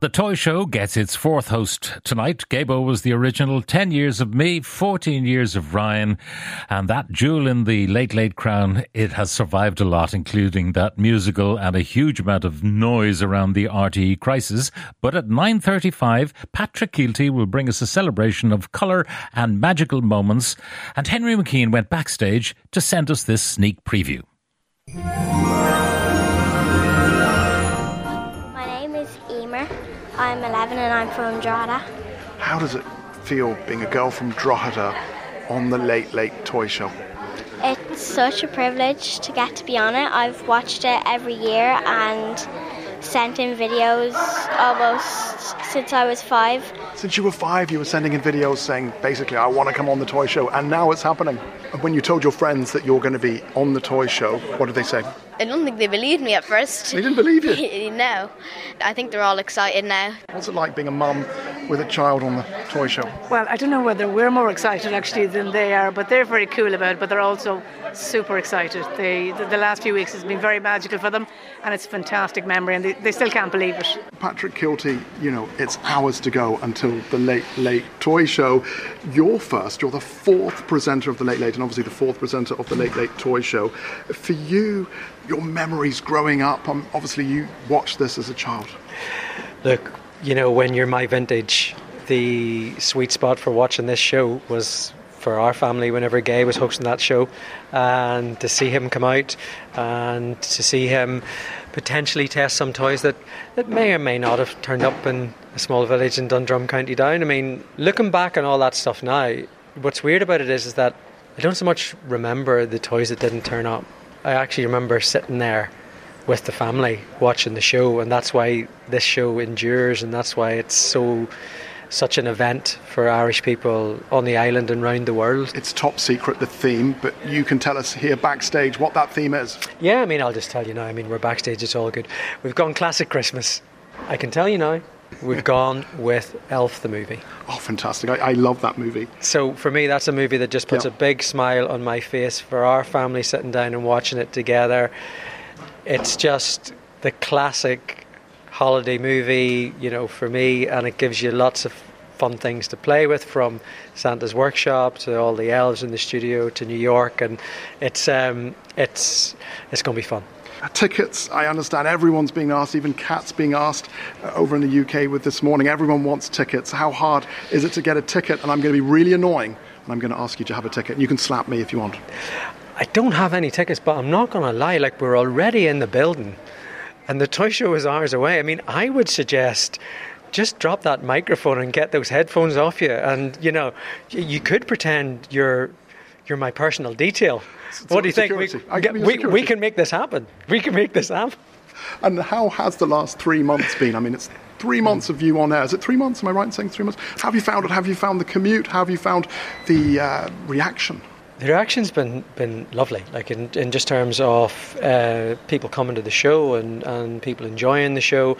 The toy show gets its fourth host tonight. Gaybo was the original 10 years of me, 14 years of Ryan, and that jewel in the late, late crown, it has survived a lot, including that musical and a huge amount of noise around the RTE crisis. But at 9.35, Patrick Kielty will bring us a celebration of colour and magical moments, and Henry McKean went backstage to send us this sneak preview. Is Emer. I'm 11 and I'm from Drogheda. How does it feel being a girl from Drogheda on the Late Late Toy Show? It's such a privilege to get to be on it. I've watched it every year and sent in videos almost since I was five. Since you were five, you were sending in videos saying, basically, I want to come on the toy show, and now it's happening. And when you told your friends that you're going to be on the toy show, what did they say? I don't think they believed me at first. They didn't believe you. no. I think they're all excited now. What's it like being a mum with a child on the toy show? Well, I don't know whether we're more excited actually than they are, but they're very cool about it. But they're also super excited. They, the, the last few weeks has been very magical for them, and it's a fantastic memory, and they, they still can't believe it. Patrick Kielty, you know, it's hours to go until the Late Late Toy Show. You're first, you're the fourth presenter of the Late Late, and obviously the fourth presenter of the Late Late Toy Show. For you, your memories growing up, um, obviously you watched this as a child. Look, you know, when you're my vintage, the sweet spot for watching this show was for our family whenever Gay was hosting that show, and to see him come out and to see him potentially test some toys that, that may or may not have turned up in a small village in Dundrum, County Down. I mean, looking back on all that stuff now, what's weird about it is, is that I don't so much remember the toys that didn't turn up. I actually remember sitting there with the family watching the show, and that's why this show endures, and that's why it's so such an event for Irish people on the island and round the world. It's top secret, the theme, but you can tell us here backstage what that theme is. Yeah, I mean, I'll just tell you now. I mean, we're backstage; it's all good. We've gone classic Christmas. I can tell you now. We've gone with Elf the movie. Oh, fantastic. I, I love that movie. So for me, that's a movie that just puts Yeah. a big smile on my face for our family sitting down and watching it together. It's just the classic holiday movie, you know, for me, and it gives you lots of fun things to play with from Santa's workshop to all the elves in the studio to New York, and it's um, it's it's going to be fun. Uh, Tickets, I understand everyone's being asked, even Cat's being asked uh, over in the UK with this morning. Everyone wants tickets. How hard is it to get a ticket? And I'm going to be really annoying and I'm going to ask you to have a ticket. You can slap me if you want. I don't have any tickets, but I'm not going to lie. Like we're already in the building, and the toy show is hours away. I mean, I would suggest just drop that microphone and get those headphones off you, and you know, you could pretend you're you're my personal detail. what do you think? We, security. I give you we, we can make this happen. We can make this happen. And how has the last three months been? I mean, it's three months of you on air. Is it three months? Am I right in saying three months? Have you found it? Have you found the commute? Have you found the uh, reaction? The reaction's been been lovely, like in, in just terms of uh, people coming to the show and, and people enjoying the show.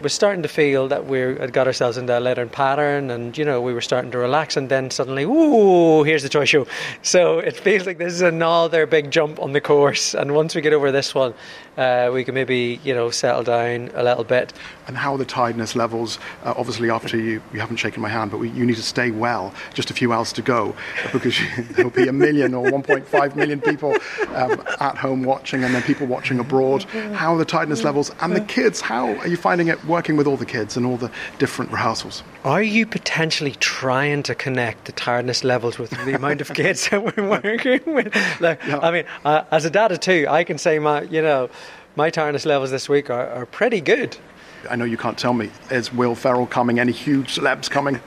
We're starting to feel that we had got ourselves into a letter pattern, and you know we were starting to relax, and then suddenly, ooh, here's the toy show. So it feels like this is another big jump on the course, and once we get over this one, uh, we can maybe you know settle down a little bit. And how are the tiredness levels? Uh, obviously, after you, you haven't shaken my hand, but we, you need to stay well. Just a few hours to go because there'll be a million or 1.5 million people um, at home watching, and then people watching abroad. How are the tiredness levels? And the kids, how are you finding it working with all the kids and all the different rehearsals? Are you potentially trying to connect the tiredness levels with the amount of kids that we're working with? Like, Yeah. I mean, uh, as a dad of two, I can say my, you know, my tiredness levels this week are, are pretty good. I know you can't tell me. Is Will Ferrell coming? Any huge celebs coming?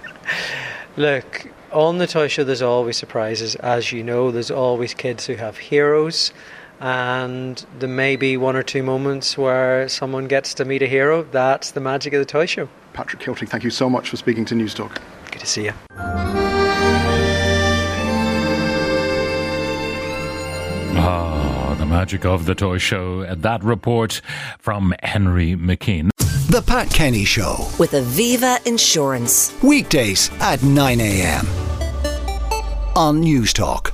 Look, on the toy show, there's always surprises. As you know, there's always kids who have heroes, and there may be one or two moments where someone gets to meet a hero. That's the magic of the toy show. Patrick Kielty, thank you so much for speaking to News Talk. Good to see you. Ah, the magic of the toy show. That report from Henry McKean. The Pat Kenny Show. With Aviva Insurance. Weekdays at 9 a.m. on News Talk.